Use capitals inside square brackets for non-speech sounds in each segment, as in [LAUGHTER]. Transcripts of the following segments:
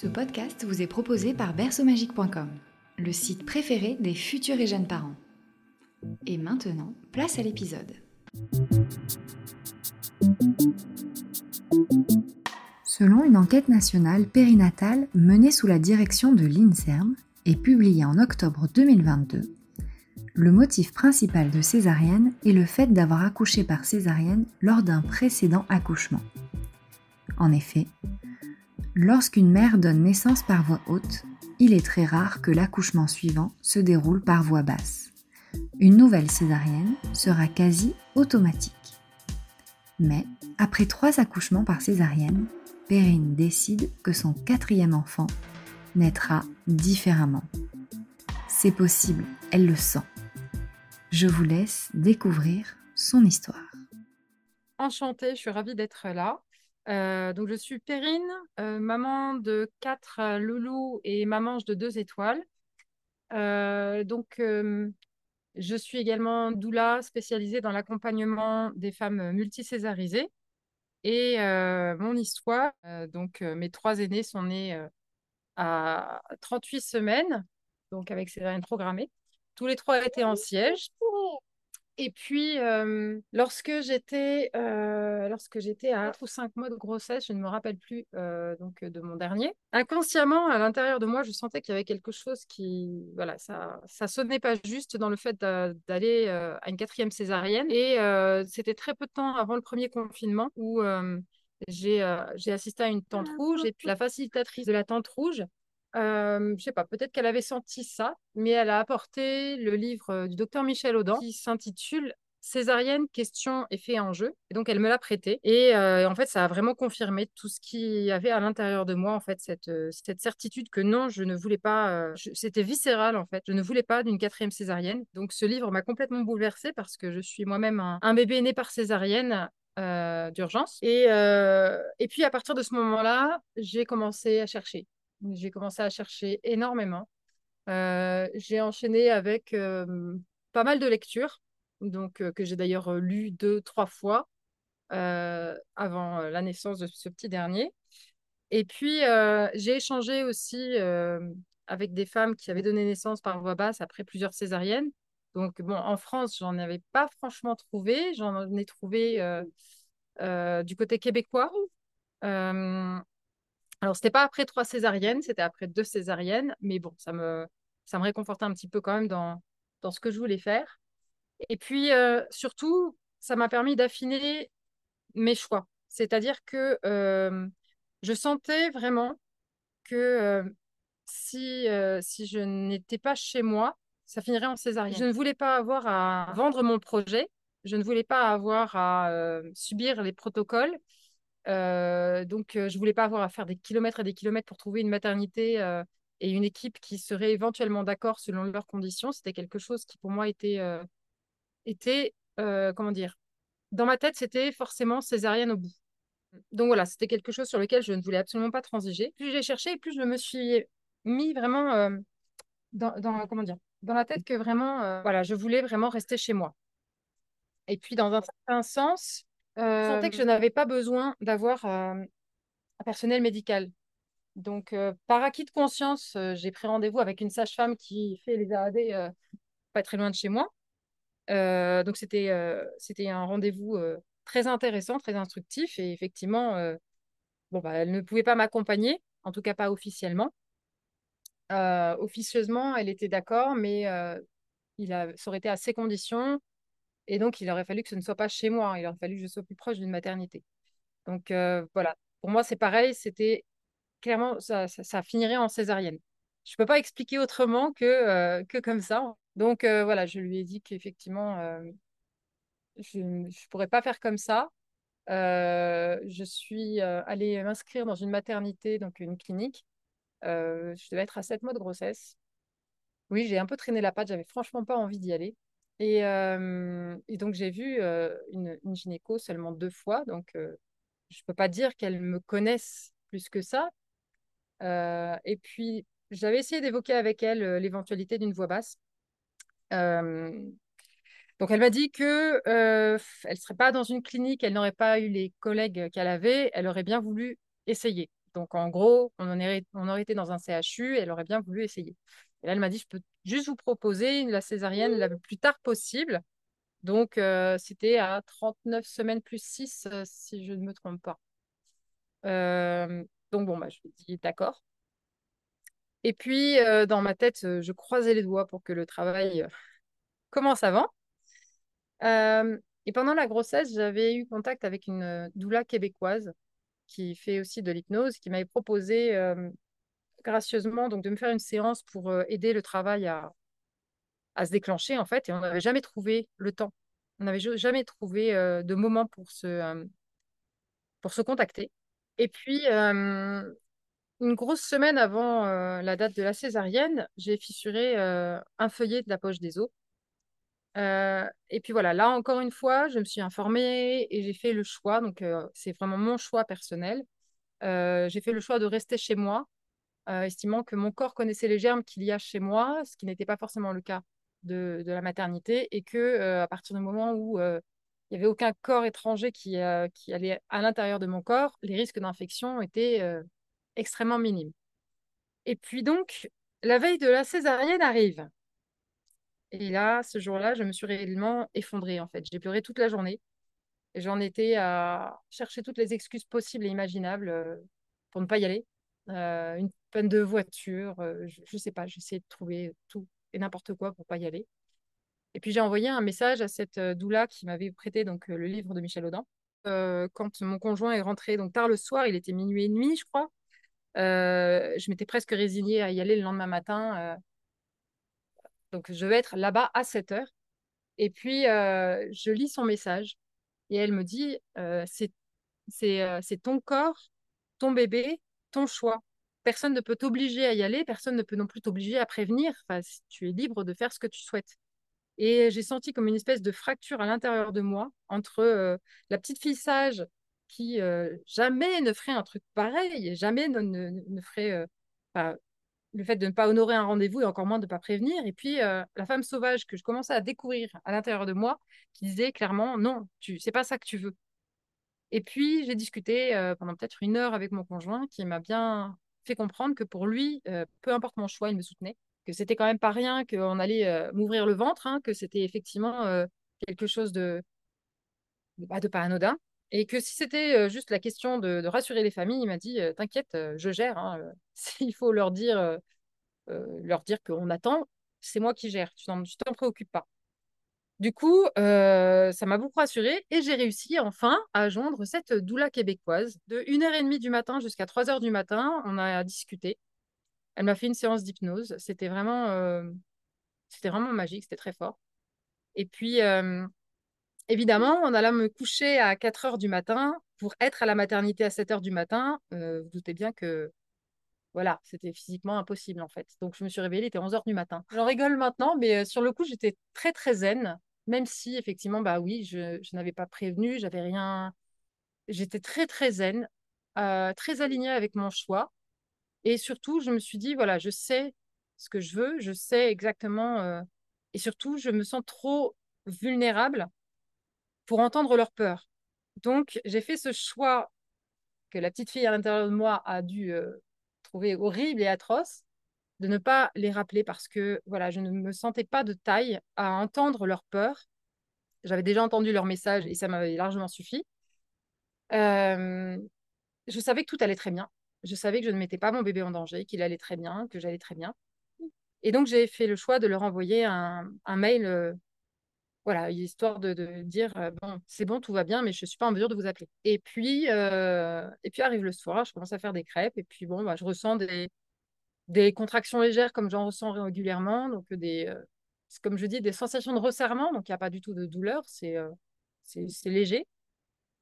Ce podcast vous est proposé par berceaumagique.com, le site préféré des futurs et jeunes parents. Et maintenant, place à l'épisode. Selon une enquête nationale périnatale menée sous la direction de l'INSERM et publiée en octobre 2022, le motif principal de césarienne est le fait d'avoir accouché par césarienne lors d'un précédent accouchement. En effet, lorsqu'une mère donne naissance par voie haute, il est très rare que l'accouchement suivant se déroule par voie basse. Une nouvelle césarienne sera quasi automatique. Mais, après trois accouchements par césarienne, Perrine décide que son quatrième enfant naîtra différemment. C'est possible, elle le sent. Je vous laisse découvrir son histoire. Enchantée, je suis ravie d'être là. Euh, donc, je suis Perrine, euh, maman de quatre euh, loulous et maman de deux étoiles. donc, je suis également doula spécialisée dans l'accompagnement des femmes multicésarisées. Et mon histoire, donc mes trois aînés sont nés à 38 semaines, donc avec césarienne programmée. Tous les trois étaient en siège. Et puis, euh, lorsque j'étais euh, lorsque j'étais à 4 ou 5 mois de grossesse, je ne me rappelle plus euh, donc de mon dernier, inconsciemment, à l'intérieur de moi, je sentais qu'il y avait quelque chose qui, voilà, ça ça sonnait pas juste dans le fait d'aller à une quatrième césarienne. Et c'était très peu de temps avant le premier confinement où j'ai j'ai assisté à une tente rouge et puis la facilitatrice de la tente rouge euh, je sais pas, peut-être qu'elle avait senti ça, mais elle a apporté le livre euh, du docteur Michel Audin qui s'intitule Césarienne, question et fait en jeu. Et donc, elle me l'a prêté. Et euh, en fait, ça a vraiment confirmé tout ce qu'il y avait à l'intérieur de moi, en fait, cette, euh, cette certitude que non, je ne voulais pas. C'était viscéral, en fait. Je ne voulais pas d'une quatrième césarienne. Donc, ce livre m'a complètement bouleversée parce que je suis moi-même un, un, bébé né par césarienne. d'urgence et, et puis à partir de ce moment-là j'ai commencé à chercher j'ai commencé à chercher énormément. Euh, j'ai enchaîné avec euh, pas mal de lectures, donc euh, que j'ai d'ailleurs lu deux, trois fois avant la naissance de ce petit dernier. Et puis, j'ai échangé aussi avec des femmes qui avaient donné naissance par voie basse après plusieurs césariennes. Donc, bon, en France, j'en avais pas franchement trouvé. J'en ai trouvé du côté québécois. Alors, c'était pas après trois césariennes, c'était après deux césariennes, mais bon, ça me, ça me réconfortait un petit peu quand même dans, dans ce que je voulais faire. Et puis, euh, surtout, ça m'a permis d'affiner mes choix. C'est-à-dire que euh, je sentais vraiment que euh, si, si je n'étais pas chez moi, ça finirait en césarienne. Je ne voulais pas avoir à vendre mon projet, je ne voulais pas avoir à subir les protocoles euh, donc, euh, je voulais pas avoir à faire des kilomètres et des kilomètres pour trouver une maternité euh, et une équipe qui serait éventuellement d'accord selon leurs conditions. C'était quelque chose qui, pour moi, était, était comment dire, dans ma tête, c'était forcément césarienne au bout. Donc voilà, c'était quelque chose sur lequel je ne voulais absolument pas transiger. Plus j'ai cherché, plus je me suis mis vraiment dans, dans, comment dire, dans la tête que vraiment, voilà, je voulais vraiment rester chez moi. Et puis, dans un certain sens, je sentais que je n'avais pas besoin d'avoir un personnel médical. Donc, par acquis de conscience, j'ai pris rendez-vous avec une sage-femme qui fait les AAD pas très loin de chez moi. donc, c'était c'était un rendez-vous très intéressant, très instructif. Et effectivement, bon, bah, elle ne pouvait pas m'accompagner, en tout cas pas officiellement. officieusement, elle était d'accord, mais il a, ça aurait été à ses conditions. Et donc, il aurait fallu que ce ne soit pas chez moi. Il aurait fallu que je sois plus proche d'une maternité. Donc, euh, voilà. Pour moi, c'est pareil. C'était clairement, ça, ça, finirait en césarienne. Je ne peux pas expliquer autrement que, euh, que comme ça. Donc, euh, voilà, je lui ai dit qu'effectivement, je ne pourrais pas faire comme ça. je suis allée m'inscrire dans une maternité, donc une clinique. je devais être à 7 mois de grossesse. Oui, j'ai un peu traîné la patte, j'avais franchement pas envie d'y aller. Et, et donc, j'ai vu une, une, gynéco seulement deux fois. Donc, je ne peux pas dire qu'elle me connaisse plus que ça. et puis, j'avais essayé d'évoquer avec elle l'éventualité d'une voix basse. donc, elle m'a dit que euh, elle serait pas dans une clinique, elle n'aurait pas eu les collègues qu'elle avait, elle aurait bien voulu essayer. Donc, en gros, on, en on aurait été dans un CHU elle aurait bien voulu essayer. Et là, elle m'a dit, je peux juste vous proposer la césarienne la plus tard possible. Donc, euh, c'était à 39 semaines plus 6, euh, si je ne me trompe pas. Euh, donc, bon, bah, je lui ai dit d'accord. Et puis, dans ma tête, je croisais les doigts pour que le travail [LAUGHS] commence avant. et pendant la grossesse, j'avais eu contact avec une doula québécoise qui fait aussi de l'hypnose, qui m'avait proposé gracieusement donc de me faire une séance pour euh, aider le travail à, à se déclencher en fait et on n'avait jamais trouvé le temps. On n'avait jamais trouvé euh, de moment pour se euh, pour se contacter. Et puis une grosse semaine avant la date de la césarienne j'ai fissuré un feuillet de la poche des os. Et puis voilà là encore une fois je me suis informée et j'ai fait le choix donc c'est vraiment mon choix personnel. J'ai fait le choix de rester chez moi estimant que mon corps connaissait les germes qu'il y a chez moi, ce qui n'était pas forcément le cas de, la maternité, et que euh, à partir du moment où euh, il n'y avait aucun corps étranger qui, qui allait à l'intérieur de mon corps, les risques d'infection étaient extrêmement minimes. Et puis donc, la veille de la césarienne arrive. Et là, ce jour-là, je me suis réellement effondrée, en fait. J'ai pleuré toute la journée. Et j'en étais à chercher toutes les excuses possibles et imaginables pour ne pas y aller. une peine de voiture, euh, je, ne sais pas, j'essaie de trouver tout et n'importe quoi pour pas y aller. Et puis j'ai envoyé un message à cette euh, doula qui m'avait prêté donc euh, le livre de Michel Audin. quand mon conjoint est rentré donc tard le soir, il était minuit et demi, je crois. je m'étais presque résignée à y aller le lendemain matin. donc je vais être là-bas à 7 heures. Et puis je lis son message et elle me dit c'est ton corps, ton bébé, ton choix personne ne peut t'obliger à y aller, personne ne peut non plus t'obliger à prévenir. Enfin, tu es libre de faire ce que tu souhaites. Et j'ai senti comme une espèce de fracture à l'intérieur de moi entre euh, la petite fille sage qui euh, jamais ne ferait un truc pareil, jamais ne, ferait euh, le fait de ne pas honorer un rendez-vous et encore moins de ne pas prévenir. Et puis la femme sauvage que je commençais à découvrir à l'intérieur de moi qui disait clairement non, tu c'est pas ça que tu veux. Et puis j'ai discuté pendant peut-être une heure avec mon conjoint qui m'a bien fait comprendre que pour lui, euh, peu importe mon choix, il me soutenait, que c'était quand même pas rien, qu'on allait euh, m'ouvrir le ventre, hein, que c'était effectivement euh, quelque chose de, bah, de, pas anodin. Et que si c'était juste la question de, rassurer les familles, il m'a dit T'inquiète, je gère. Hein, [LAUGHS] S'il faut leur dire, leur dire qu'on attend, c'est moi qui gère. Tu t'en préoccupes pas. Du coup, euh, ça m'a beaucoup rassurée et j'ai réussi enfin à joindre cette doula québécoise. De 1h30 du matin jusqu'à 3h du matin, on a discuté. Elle m'a fait une séance d'hypnose. C'était vraiment, euh, vraiment magique, c'était très fort. Et puis, euh, évidemment, on alla me coucher à 4h du matin pour être à la maternité à 7h du matin. vous doutez bien que voilà, c'était physiquement impossible en fait. Donc je me suis réveillée, il était 11h du matin. J'en rigole maintenant, mais sur le coup, j'étais très très zen même si effectivement, bah oui, je, n'avais pas prévenu, j'avais rien. J'étais très, très zen, euh, très alignée avec mon choix. Et surtout, je me suis dit, voilà, je sais ce que je veux, je sais exactement. Euh, et surtout, je me sens trop vulnérable pour entendre leur peur. Donc, j'ai fait ce choix que la petite fille à l'intérieur de moi a dû euh, trouver horrible et atroce de ne pas les rappeler parce que voilà, je ne me sentais pas de taille à entendre leur peur. J'avais déjà entendu leur message et ça m'avait largement suffi. Euh, je savais que tout allait très bien. Je savais que je ne mettais pas mon bébé en danger, qu'il allait très bien, que j'allais très bien. Et donc, j'ai fait le choix de leur envoyer un, mail, euh, voilà, histoire de, dire euh, bon, c'est bon, tout va bien, mais je ne suis pas en mesure de vous appeler. Et puis, et puis arrive le soir, je commence à faire des crêpes, et puis bon, bah, je ressens des, des contractions légères comme j'en ressens régulièrement, donc des, euh, comme je dis, des sensations de resserrement, donc il n'y a pas du tout de douleur, c'est euh, c'est léger.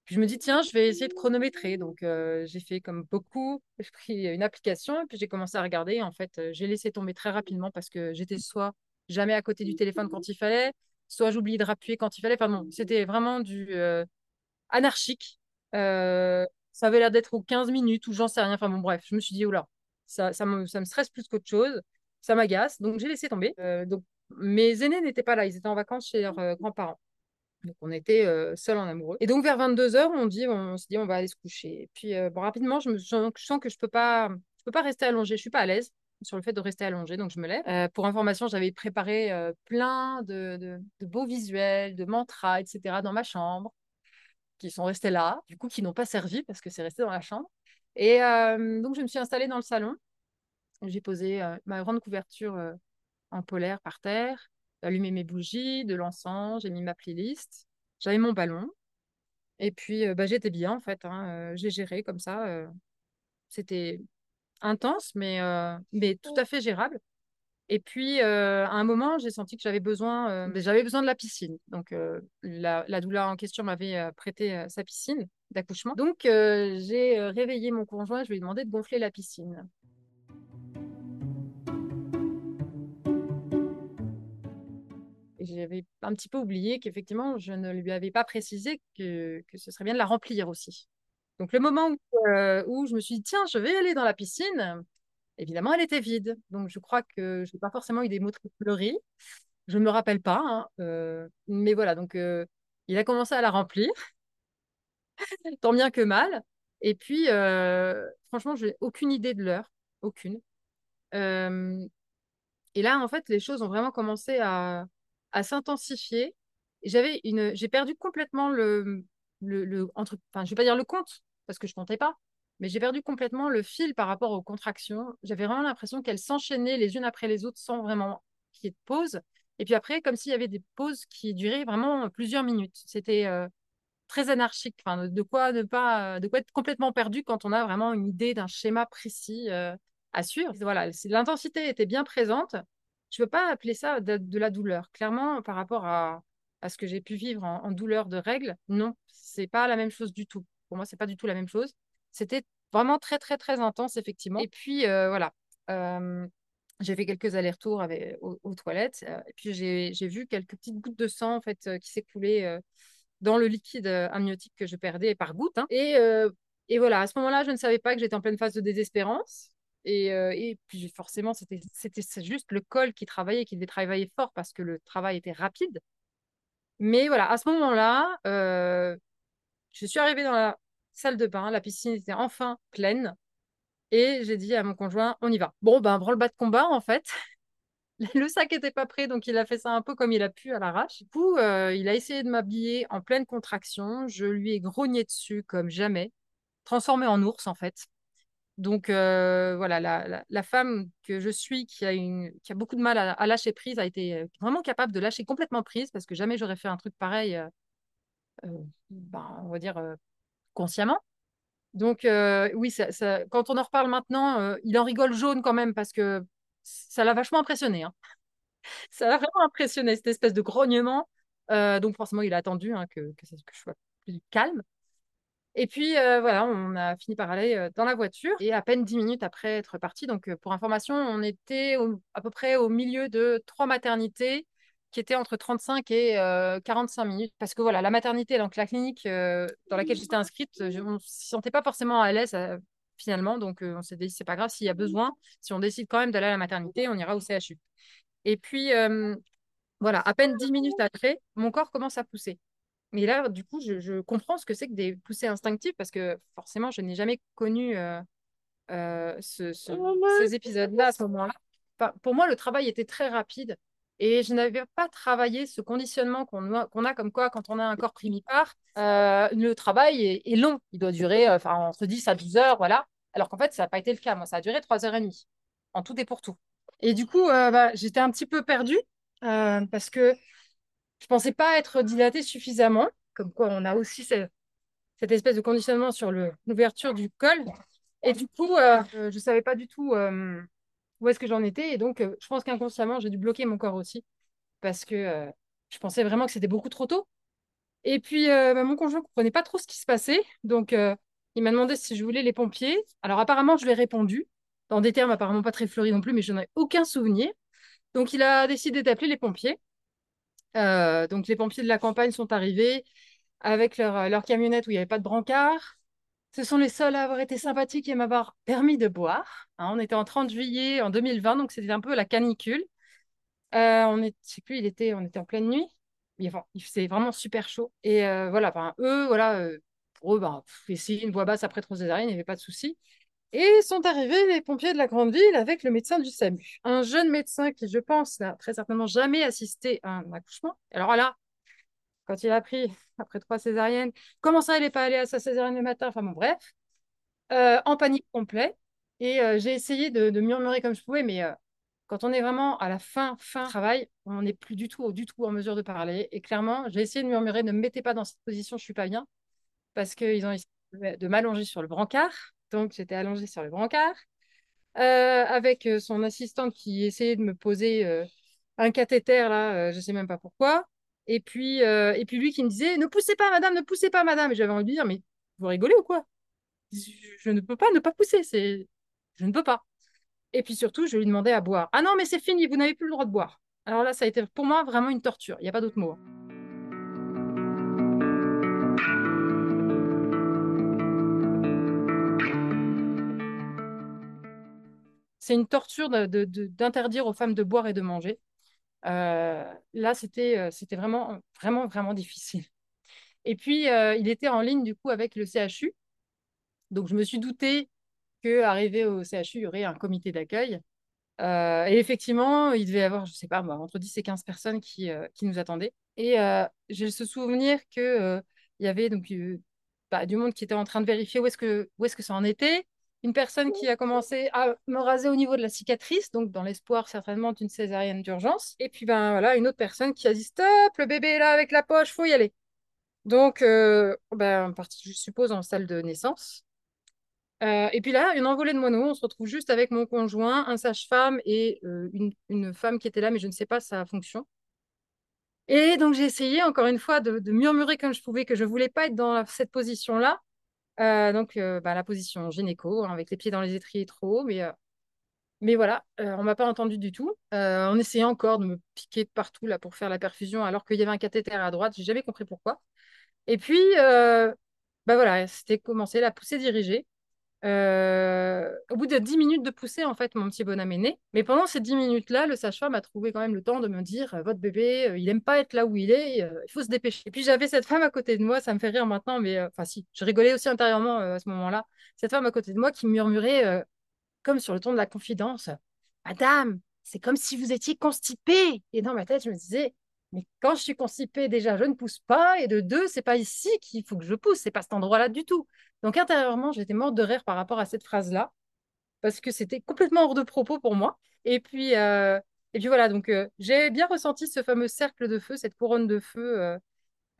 Puis je me dis, tiens, je vais essayer de chronométrer. Donc, euh, j'ai fait comme beaucoup. [LAUGHS] J'ai pris une application et puis j'ai commencé à regarder. En fait, euh, j'ai laissé tomber très rapidement parce que j'étais soit jamais à côté du téléphone quand il fallait, soit j'oubliais de rappuyer quand il fallait. Enfin, bon, c'était vraiment du euh, anarchique. ça avait l'air d'être aux 15 minutes ou j'en sais rien. Enfin, bon, bref, je me suis dit, oula, ça, ça, me, ça me stresse plus qu'autre chose. Ça m'agace. Donc, j'ai laissé tomber. donc, mes aînés n'étaient pas là. Ils étaient en vacances chez leurs grands-parents. Donc, on était euh, seuls en amoureux. Et donc, vers 22h, on, dit, on s'est dit, on va aller se coucher. Et puis, euh, rapidement, je, me, je sens que je peux, peux pas rester allongée. Je ne suis pas à l'aise sur le fait de rester allongée, donc je me lève. Euh, pour information, j'avais préparé plein de, de, de, beaux visuels, de mantras, etc. dans ma chambre, qui sont restés là, du coup, qui n'ont pas servi parce que c'est resté dans la chambre. Et donc, je me suis installée dans le salon. J'ai posé ma grande couverture en polaire par terre allumé mes bougies, de l'encens, j'ai mis ma playlist, j'avais mon ballon. Et puis, euh, bah, j'étais bien, en fait. Hein, euh, j'ai géré comme ça. Euh, c'était intense, mais, mais tout à fait gérable. Et puis, à un moment, j'ai senti que j'avais besoin, j'avais besoin de la piscine. Donc, la, la, doula en question m'avait prêté sa piscine d'accouchement. Donc, j'ai réveillé mon conjoint, je lui ai demandé de gonfler la piscine. j'avais un petit peu oublié qu'effectivement, je ne lui avais pas précisé que, que, ce serait bien de la remplir aussi. Donc, le moment euh, où, je me suis dit, tiens, je vais aller dans la piscine, évidemment, elle était vide. Donc, je crois que je n'ai pas forcément eu des mots très fleuris. Je ne me rappelle pas. Hein, euh, mais voilà, donc euh, il a commencé à la remplir, [LAUGHS] tant bien que mal. Et puis, franchement, je n'ai aucune idée de l'heure. Aucune. et là, en fait, les choses ont vraiment commencé à, s'intensifier. J'avais une, j'ai perdu complètement le, le, enfin, je vais pas dire le compte parce que je comptais pas, mais j'ai perdu complètement le fil par rapport aux contractions. J'avais vraiment l'impression qu'elles s'enchaînaient les unes après les autres sans vraiment qu'il y ait de pause. Et puis après, comme s'il y avait des pauses qui duraient vraiment plusieurs minutes. C'était euh, très anarchique. Enfin, de quoi ne pas, de quoi être complètement perdu quand on a vraiment une idée d'un schéma précis euh, à suivre. Voilà, l'intensité était bien présente, je ne peux pas appeler ça de, la douleur. Clairement, par rapport à, ce que j'ai pu vivre en, douleur de règles, non, c'est pas la même chose du tout. Pour moi, c'est pas du tout la même chose. C'était vraiment très, très, très intense, effectivement. Et puis, euh, voilà. Euh, j'ai fait quelques allers-retours aux, toilettes. Euh, et puis, j'ai vu quelques petites gouttes de sang, en fait, qui s'écoulaient dans le liquide amniotique que je perdais par gouttes. Hein. Et, et voilà, à ce moment-là, je ne savais pas que j'étais en pleine phase de désespérance. Euh, et, puis forcément, c'était juste le col qui travaillait, qui devait travailler fort parce que le travail était rapide. Mais voilà, à ce moment-là, euh, je suis arrivée dans la salle de bain, la piscine était enfin pleine. Et j'ai dit à mon conjoint, on y va. Bon, ben, branle-bas de combat, en fait. [LAUGHS] Le sac n'était pas prêt, donc il a fait ça un peu comme il a pu à l'arrache. Du coup, euh, il a essayé de m'habiller en pleine contraction. Je lui ai grogné dessus comme jamais, transformé en ours, en fait. Donc euh, voilà, la, femme que je suis, qui a, beaucoup de mal à, lâcher prise, a été euh, vraiment capable de lâcher complètement prise parce que jamais j'aurais fait un truc pareil, ben, on va dire consciemment. Donc oui, ça, quand on en reparle maintenant, il en rigole jaune quand même parce que ça l'a vachement impressionné. Hein. [LAUGHS] Ça l'a vraiment impressionné, cette espèce de grognement. donc forcément, il a attendu hein, que, que, que je sois plus calme. Et puis euh, voilà, on a fini par aller euh, dans la voiture et à peine dix minutes après être parti. Donc euh, pour information, on était à peu près au milieu de trois maternités qui étaient entre 35 et 45 minutes. Parce que voilà, la maternité, donc la clinique dans laquelle j'étais inscrite, je, on ne se sentait pas forcément à l'aise finalement. Donc on s'est dit, c'est pas grave s'il y a besoin. Si on décide quand même d'aller à la maternité, on ira au CHU. Et puis voilà, à peine dix minutes après, mon corps commence à pousser. Mais là, du coup, je, comprends ce que c'est que des poussées instinctives parce que forcément, je n'ai jamais connu euh, euh, ce, ces épisodes-là à ce moment-là. pour moi, le travail était très rapide et je n'avais pas travaillé ce conditionnement qu'on a, comme quoi, quand on a un corps primipare, euh, le travail est, long. Il doit durer enfin, entre 10 à 12 heures, voilà. Alors qu'en fait, ça n'a pas été le cas. Moi, ça a duré 3 heures et demie, en tout et pour tout. Et du coup, bah, j'étais un petit peu perdue parce que je pensais pas être dilatée suffisamment, comme quoi on a aussi cette, espèce de conditionnement sur l'ouverture du col. Et du coup, euh, je ne savais pas du tout euh, où est-ce que j'en étais. Et donc, euh, je pense qu'inconsciemment, j'ai dû bloquer mon corps aussi, parce que je pensais vraiment que c'était beaucoup trop tôt. Et puis, euh, bah, mon conjoint ne comprenait pas trop ce qui se passait. Donc, euh, il m'a demandé si je voulais les pompiers. Alors, apparemment, je lui ai répondu, dans des termes apparemment pas très fleuris non plus, mais je n'en ai aucun souvenir. Donc, il a décidé d'appeler les pompiers. Euh, donc, les pompiers de la campagne sont arrivés avec leur, leur camionnette où il n'y avait pas de brancard. Ce sont les seuls à avoir été sympathiques et m'avoir permis de boire. Hein, on était en 30 juillet en 2020, donc c'était un peu la canicule. on est, sais plus, il était, on était en pleine nuit il, il faisait vraiment super chaud. Et euh, voilà, enfin, eux, voilà, euh, pour eux, bah, essayer une voix basse après trop césarienne, il n'y avait pas de souci. Et sont arrivés les pompiers de la grande ville avec le médecin du SAMU. Un jeune médecin qui, je pense, n'a très certainement jamais assisté à un accouchement. Alors là, quand il a appris, [LAUGHS] après trois césariennes, comment ça, il n'est pas allé à sa césarienne le matin? Enfin bon, bref, euh, en panique complet. Et j'ai essayé de, de, murmurer comme je pouvais, mais quand on est vraiment à la fin, fin travail, on n'est plus du tout, du tout en mesure de parler. Et clairement, j'ai essayé de murmurer, ne me mettez pas dans cette position, je suis pas bien, parce qu'ils ont essayé de m'allonger sur le brancard. Donc, j'étais allongée sur le brancard, euh, avec euh, son assistante qui essayait de me poser euh, un cathéter, là, je sais même pas pourquoi. Et puis, et puis lui qui me disait, ne poussez pas, madame, ne poussez pas, madame. Et j'avais envie de dire, mais vous rigolez ou quoi? Je ne peux pas ne pas pousser, c'est... Je ne peux pas. Et puis surtout, je lui demandais à boire. Ah non, mais c'est fini, vous n'avez plus le droit de boire. Alors là, ça a été pour moi vraiment une torture. Il n'y a pas d'autre mot. Hein. C'est une torture d'interdire aux femmes de boire et de manger. Euh, là, c'était euh, c'était vraiment, vraiment, vraiment difficile. Et puis, euh, il était en ligne du coup avec le CHU. Donc, je me suis doutée qu'arrivé au CHU, il y aurait un comité d'accueil. Et effectivement, il devait y avoir, je sais pas, entre 10 et 15 personnes qui, qui nous attendaient. Et j'ai ce souvenir qu'il il y avait donc bah, du monde qui était en train de vérifier où est-ce que, où est-ce que ça en était. Une personne qui a commencé à me raser au niveau de la cicatrice, donc dans l'espoir certainement d'une césarienne d'urgence. Et puis ben voilà, une autre personne qui a dit stop, le bébé est là avec la poche, faut y aller. Donc, ben, partie, je suppose, en salle de naissance. Euh, et puis là, une envolée de moineaux, on se retrouve juste avec mon conjoint, un sage-femme et euh, une, femme qui était là, mais je ne sais pas sa fonction. Et donc j'ai essayé encore une fois de, murmurer comme je pouvais que je ne voulais pas être dans cette position-là. Euh, donc bah, la position gynéco, hein, avec les pieds dans les étriers trop haut, mais, mais voilà, on m'a pas entendu du tout. on essayait encore de me piquer partout là pour faire la perfusion alors qu'il y avait un cathéter à droite, j'ai jamais compris pourquoi. Et puis, bah voilà, c'était commencé la poussée dirigée. Euh, au bout de 10 minutes de poussée, en fait, mon petit bonhomme est né. Mais pendant ces 10 minutes-là, le sage-femme a trouvé quand même le temps de me dire euh, Votre bébé, euh, il n'aime pas être là où il est, il faut se dépêcher. Et puis j'avais cette femme à côté de moi, ça me fait rire maintenant, mais enfin, si, je rigolais aussi intérieurement à ce moment-là. Cette femme à côté de moi qui murmurait, comme sur le ton de la confidence Madame, c'est comme si vous étiez constipée. Et dans ma tête, je me disais mais quand je suis constipée, déjà, je ne pousse pas. Et de deux, c'est pas ici qu'il faut que je pousse. C'est pas cet endroit-là du tout. Donc, intérieurement, j'étais morte de rire par rapport à cette phrase-là. Parce que c'était complètement hors de propos pour moi. Et puis, euh, et puis voilà. Donc, euh, j'ai bien ressenti ce fameux cercle de feu, cette couronne de feu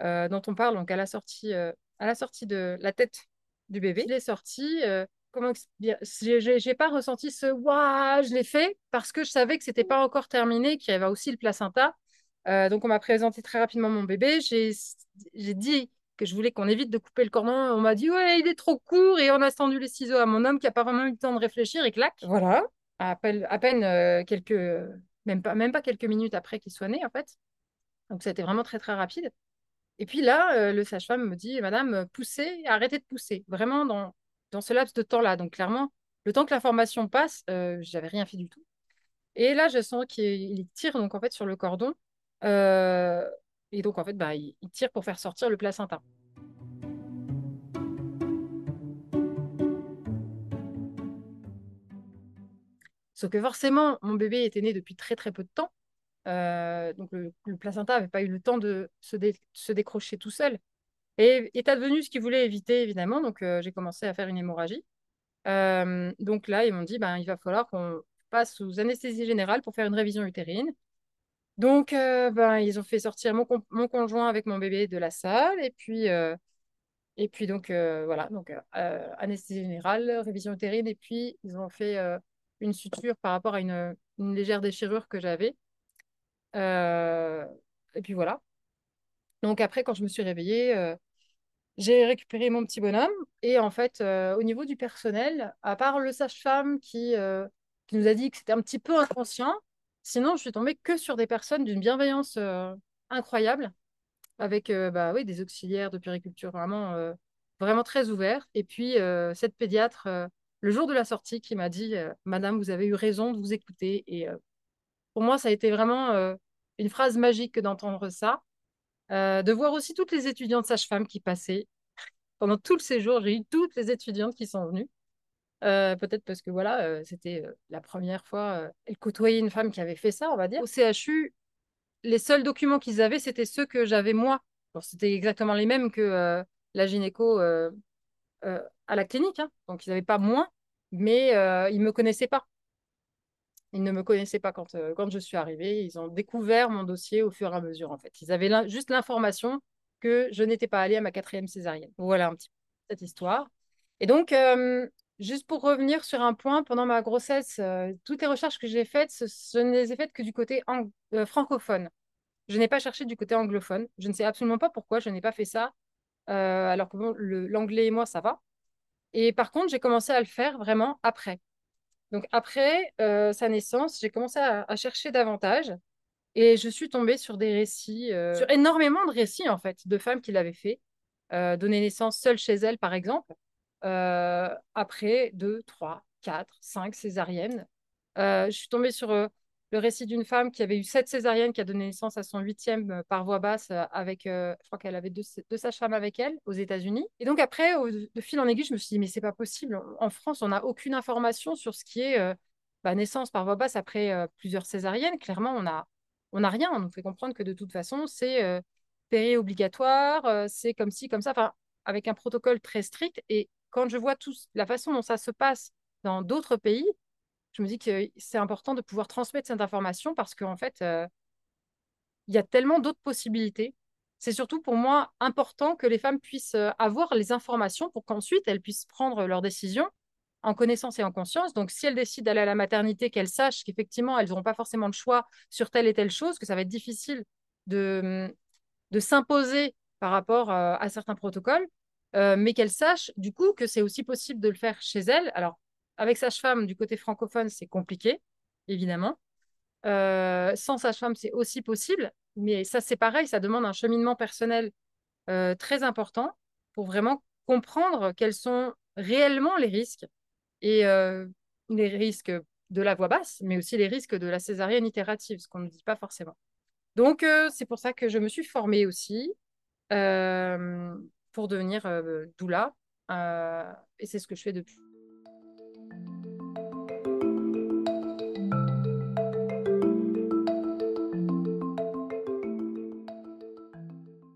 euh, dont on parle. Donc, à la sortie, à la sortie de la tête du bébé. Il est sorti. comment J'ai pas ressenti ce waouh, je l'ai fait parce que je savais que c'était pas encore terminé, qu'il y avait aussi le placenta euh, donc, on m'a présenté très rapidement mon bébé. J'ai dit que je voulais qu'on évite de couper le cordon. On m'a dit, ouais, il est trop court. Et on a tendu les ciseaux à mon homme qui n'a pas vraiment eu le temps de réfléchir et clac. Voilà. À peine, à peine euh, quelques, même pas, même pas quelques minutes après qu'il soit né, en fait. Donc, ça a été vraiment très, très rapide. Et puis là, euh, le sage-femme me dit, Madame, poussez, arrêtez de pousser. Vraiment dans, dans ce laps de temps-là. Donc, clairement, le temps que l'information passe, j'avais rien fait du tout. Et là, je sens qu'il tire donc en fait sur le cordon. Euh, et donc, en fait, bah, il, tire pour faire sortir le placenta. Sauf que forcément, mon bébé était né depuis très très peu de temps. Euh, donc le, placenta n'avait pas eu le temps de se, décrocher tout seul. Et est advenu ce qu'il voulait éviter, évidemment. Donc euh, j'ai commencé à faire une hémorragie. donc là, ils m'ont dit, ben, il va falloir qu'on passe sous anesthésie générale pour faire une révision utérine. Donc, euh, ben, ils ont fait sortir mon, conjoint avec mon bébé de la salle. Et puis, euh, et puis donc, euh, voilà, donc anesthésie générale, révision utérine. Et puis, ils ont fait une suture par rapport à une, légère déchirure que j'avais. et puis voilà. Donc après, quand je me suis réveillée, j'ai récupéré mon petit bonhomme. Et en fait, au niveau du personnel, à part le sage-femme qui, qui nous a dit que c'était un petit peu inconscient, sinon, je suis tombée que sur des personnes d'une bienveillance euh, incroyable, avec euh, bah, oui, des auxiliaires de périculture vraiment, euh, vraiment très ouverts. Et puis, cette pédiatre, le jour de la sortie, qui m'a dit, Madame, vous avez eu raison de vous écouter. Et pour moi, ça a été vraiment une phrase magique d'entendre ça. De voir aussi toutes les étudiantes sages-femmes qui passaient. Pendant tout le séjour, j'ai eu toutes les étudiantes qui sont venues. Euh, peut-être parce que voilà, euh, c'était euh, la première fois, elles côtoyaient une femme qui avait fait ça, on va dire. Au CHU, les seuls documents qu'ils avaient, c'était ceux que j'avais moi. Bon, c'était exactement les mêmes que la gynéco à la clinique, hein. Donc, ils n'avaient pas moins, mais ils ne me connaissaient pas. Ils ne me connaissaient pas quand, quand je suis arrivée. Ils ont découvert mon dossier au fur et à mesure, en fait. Ils avaient juste l'information que je n'étais pas allée à ma quatrième césarienne. Voilà un petit peu cette histoire. Et donc, juste pour revenir sur un point, pendant ma grossesse, euh, toutes les recherches que j'ai faites, ce- je ne les ai faites que du côté euh, francophone. Je n'ai pas cherché du côté anglophone. Je ne sais absolument pas pourquoi je n'ai pas fait ça, euh, alors que l'anglais et moi, ça va. Et par contre, j'ai commencé à le faire vraiment après. Donc après sa naissance, j'ai commencé à, à chercher davantage et je suis tombée sur des récits, sur énormément de récits en fait, de femmes qui l'avaient fait, donner naissance seule chez elles par exemple, euh, après deux, trois, quatre, cinq césariennes. Euh, je suis tombée sur euh, le récit d'une femme qui avait eu sept césariennes, qui a donné naissance à son huitième par voie basse avec, je crois qu'elle avait deux, deux sages-femmes avec elle aux États-Unis. Et donc après, de fil en aiguille, je me suis dit, mais c'est pas possible. En France, on n'a aucune information sur ce qui est bah, naissance par voie basse après plusieurs césariennes. Clairement, on a, on n'a rien. On nous fait comprendre que de toute façon, c'est péri-obligatoire, euh, c'est comme ci, comme ça, enfin, avec un protocole très strict. Et quand je vois tout, la façon dont ça se passe dans d'autres pays, je me dis que c'est important de pouvoir transmettre cette information parce qu'en fait, euh, il y a tellement d'autres possibilités. C'est surtout pour moi important que les femmes puissent euh, avoir les informations pour qu'ensuite elles puissent prendre leurs décisions en connaissance et en conscience. Donc, si elles décident d'aller à la maternité, qu'elles sachent qu'effectivement, elles n'auront pas forcément le choix sur telle et telle chose, que ça va être difficile de, de s'imposer par rapport euh, à certains protocoles, euh, mais qu'elles sachent du coup que c'est aussi possible de le faire chez elles. Alors, avec sage-femme du côté francophone, c'est compliqué, évidemment. Euh, sans sage-femme, c'est aussi possible, mais ça, c'est pareil, ça demande un cheminement personnel euh, très important pour vraiment comprendre quels sont réellement les risques et euh, les risques de la voix basse, mais aussi les risques de la césarienne itérative, ce qu'on ne dit pas forcément. Donc, c'est pour ça que je me suis formée aussi pour devenir euh, doula. Euh, et c'est ce que je fais depuis.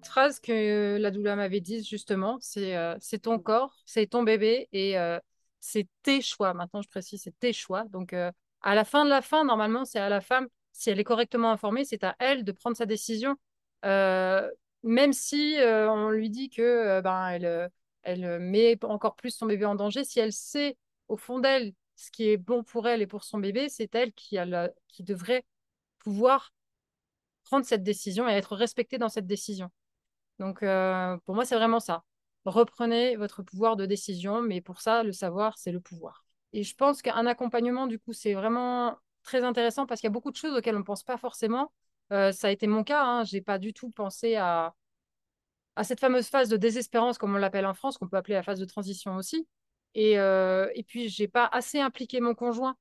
phrase que la doula m'avait dit justement, c'est euh, c'est ton corps, c'est ton bébé et euh, c'est tes choix. Maintenant, je précise, c'est tes choix. Donc, euh, à la fin de la fin, normalement, c'est à la femme, si elle est correctement informée, c'est à elle de prendre sa décision. Même si euh, on lui dit que euh, ben, elle, euh, elle met encore plus son bébé en danger, si elle sait au fond d'elle ce qui est bon pour elle et pour son bébé, c'est elle qui, a qui devrait pouvoir prendre cette décision et être respectée dans cette décision. Donc, pour moi, c'est vraiment ça. Reprenez votre pouvoir de décision, mais pour ça, le savoir, c'est le pouvoir. Et je pense qu'un accompagnement, du coup, c'est vraiment très intéressant parce qu'il y a beaucoup de choses auxquelles on ne pense pas forcément. Euh, ça a été mon cas, hein. Je n'ai pas du tout pensé à, cette fameuse phase de désespérance, comme on l'appelle en France, qu'on peut appeler la phase de transition aussi. Et, euh, puis, je n'ai pas assez impliqué mon conjoint.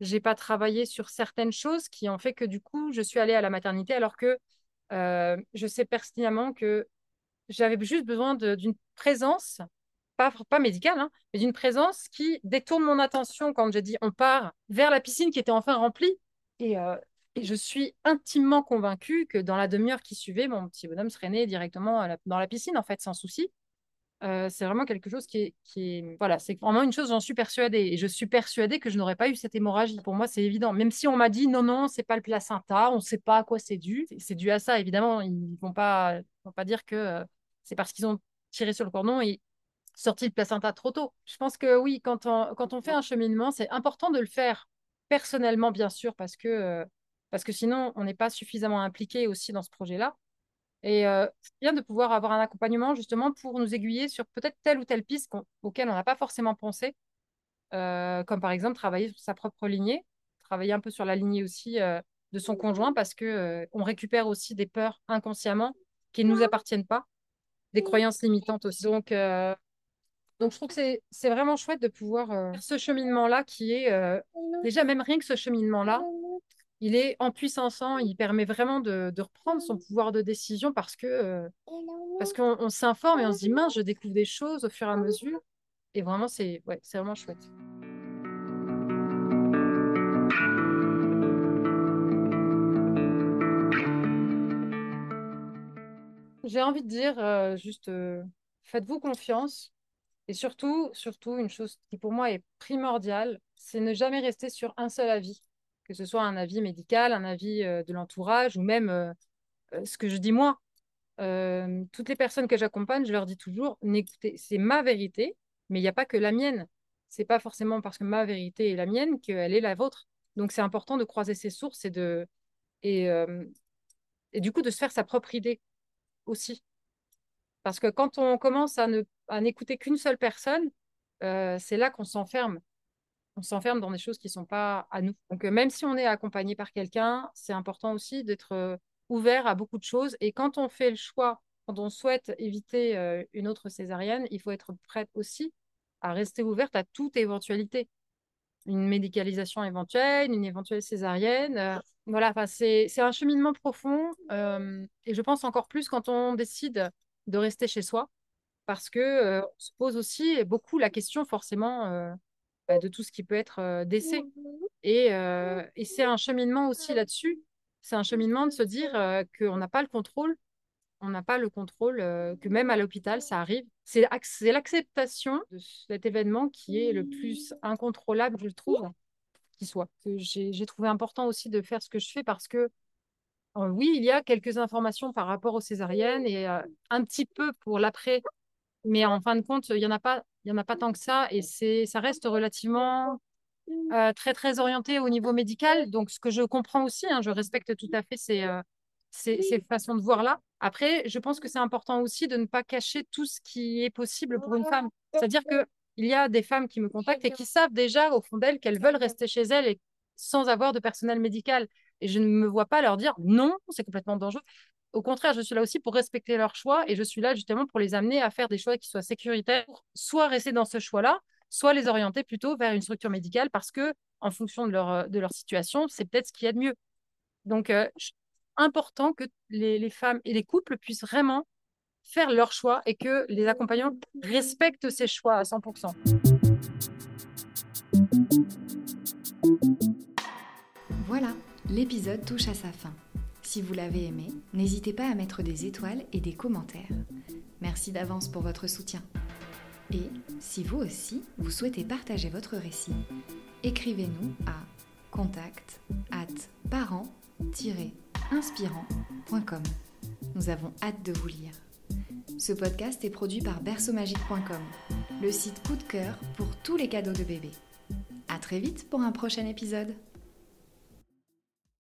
J'ai pas travaillé sur certaines choses qui ont fait que, du coup, je suis allée à la maternité alors que euh, je sais pertinemment que j'avais juste besoin d'une présence, pas, médicale, hein, mais d'une présence qui détourne mon attention quand j'ai dit on part vers la piscine qui était enfin remplie. Et, et je suis intimement convaincue que dans la demi-heure qui suivait, mon petit bonhomme serait né directement la- dans la piscine, en fait, sans souci. Euh, c'est vraiment quelque chose qui est, qui est... Voilà, c'est vraiment une chose, j'en suis persuadée. Et je suis persuadée que je n'aurais pas eu cette hémorragie. Pour moi, c'est évident. Même si on m'a dit non, non, c'est pas le placenta, on ne sait pas à quoi c'est dû. C'est- dû à ça, évidemment. Ils vont pas, vont pas dire que euh, c'est parce qu'ils ont tiré sur le cordon et sorti le placenta trop tôt. Je pense que oui, quand on, quand on fait un cheminement, c'est important de le faire personnellement, bien sûr, parce que, euh, parce que sinon, on n'est pas suffisamment impliqué aussi dans ce projet-là. Et euh, c'est bien de pouvoir avoir un accompagnement justement pour nous aiguiller sur peut-être telle ou telle piste auquel on n'a pas forcément pensé, euh, comme par exemple travailler sur sa propre lignée, travailler un peu sur la lignée aussi euh, de son conjoint parce que on récupère aussi des peurs inconsciemment qui ne nous appartiennent pas, des croyances limitantes aussi. Donc, donc je trouve que c'est vraiment chouette de pouvoir faire ce cheminement-là qui est déjà même rien que ce cheminement-là, il est en puissance, il permet vraiment de, reprendre son pouvoir de décision parce que euh, qu'on s'informe et on se dit mince, je découvre des choses au fur et à mesure. Et vraiment, c'est ouais, c'est vraiment chouette. J'ai envie de dire euh, juste euh, faites-vous confiance et surtout, surtout une chose qui pour moi est primordiale, c'est ne jamais rester sur un seul avis que ce soit un avis médical, un avis euh, de l'entourage ou même euh, euh, ce que je dis moi. toutes les personnes que j'accompagne, je leur dis toujours, n'écoutez, c'est ma vérité, mais il n'y a pas que la mienne. C'est pas forcément parce que ma vérité est la mienne qu'elle est la vôtre. Donc c'est important de croiser ses sources et de et, et du coup de se faire sa propre idée aussi. Parce que quand on commence à ne à n'écouter qu'une seule personne, c'est là qu'on s'enferme on s'enferme dans des choses qui ne sont pas à nous. Donc, euh, même si on est accompagné par quelqu'un, c'est important aussi d'être euh, ouvert à beaucoup de choses. Et quand on fait le choix, quand on souhaite éviter euh, une autre césarienne, il faut être prête aussi à rester ouverte à toute éventualité. Une médicalisation éventuelle, une éventuelle césarienne. voilà, c'est un cheminement profond. et je pense encore plus quand on décide de rester chez soi, parce que on se pose aussi beaucoup la question forcément bah, de tout ce qui peut être euh, décès. Et, euh, et c'est un cheminement aussi là-dessus. C'est un cheminement de se dire euh, qu'on n'a pas le contrôle. On n'a pas le contrôle, que même à l'hôpital, ça arrive. C'est l'acceptation de cet événement qui est le plus incontrôlable, je trouve, qui soit. J'ai trouvé important aussi de faire ce que je fais parce que oui, il y a quelques informations par rapport aux césariennes et un petit peu pour l'après, mais en fin de compte, il n'y en a pas il n'y en a pas tant que ça et c'est, ça reste relativement euh, très, très orienté au niveau médical. Donc, ce que je comprends aussi, hein, je respecte tout à fait ces, euh, ces, ces, façons de voir là. Après, je pense que c'est important aussi de ne pas cacher tout ce qui est possible pour une femme. C'est-à-dire que il y a des femmes qui me contactent et qui savent déjà au fond d'elles qu'elles veulent rester chez elles et sans avoir de personnel médical. Et je ne me vois pas leur dire non, c'est complètement dangereux. Au contraire, je suis là aussi pour respecter leurs choix et je suis là justement pour les amener à faire des choix qui soient sécuritaires, soit rester dans ce choix-là, soit les orienter plutôt vers une structure médicale parce que, en fonction de leur, de leur situation, c'est peut-être ce qu'il y a de mieux. Donc, euh, important que les, les, femmes et les couples puissent vraiment faire leur choix et que les accompagnants respectent ces choix à 100%. Voilà, l'épisode touche à sa fin. Si vous l'avez aimé, n'hésitez pas à mettre des étoiles et des commentaires. Merci d'avance pour votre soutien. Et si vous aussi, vous souhaitez partager votre récit, écrivez-nous à contact at parent-inspirant.com. Nous avons hâte de vous lire. Ce podcast est produit par berceaumagique.com, le site coup de cœur pour tous les cadeaux de bébé. À très vite pour un prochain épisode.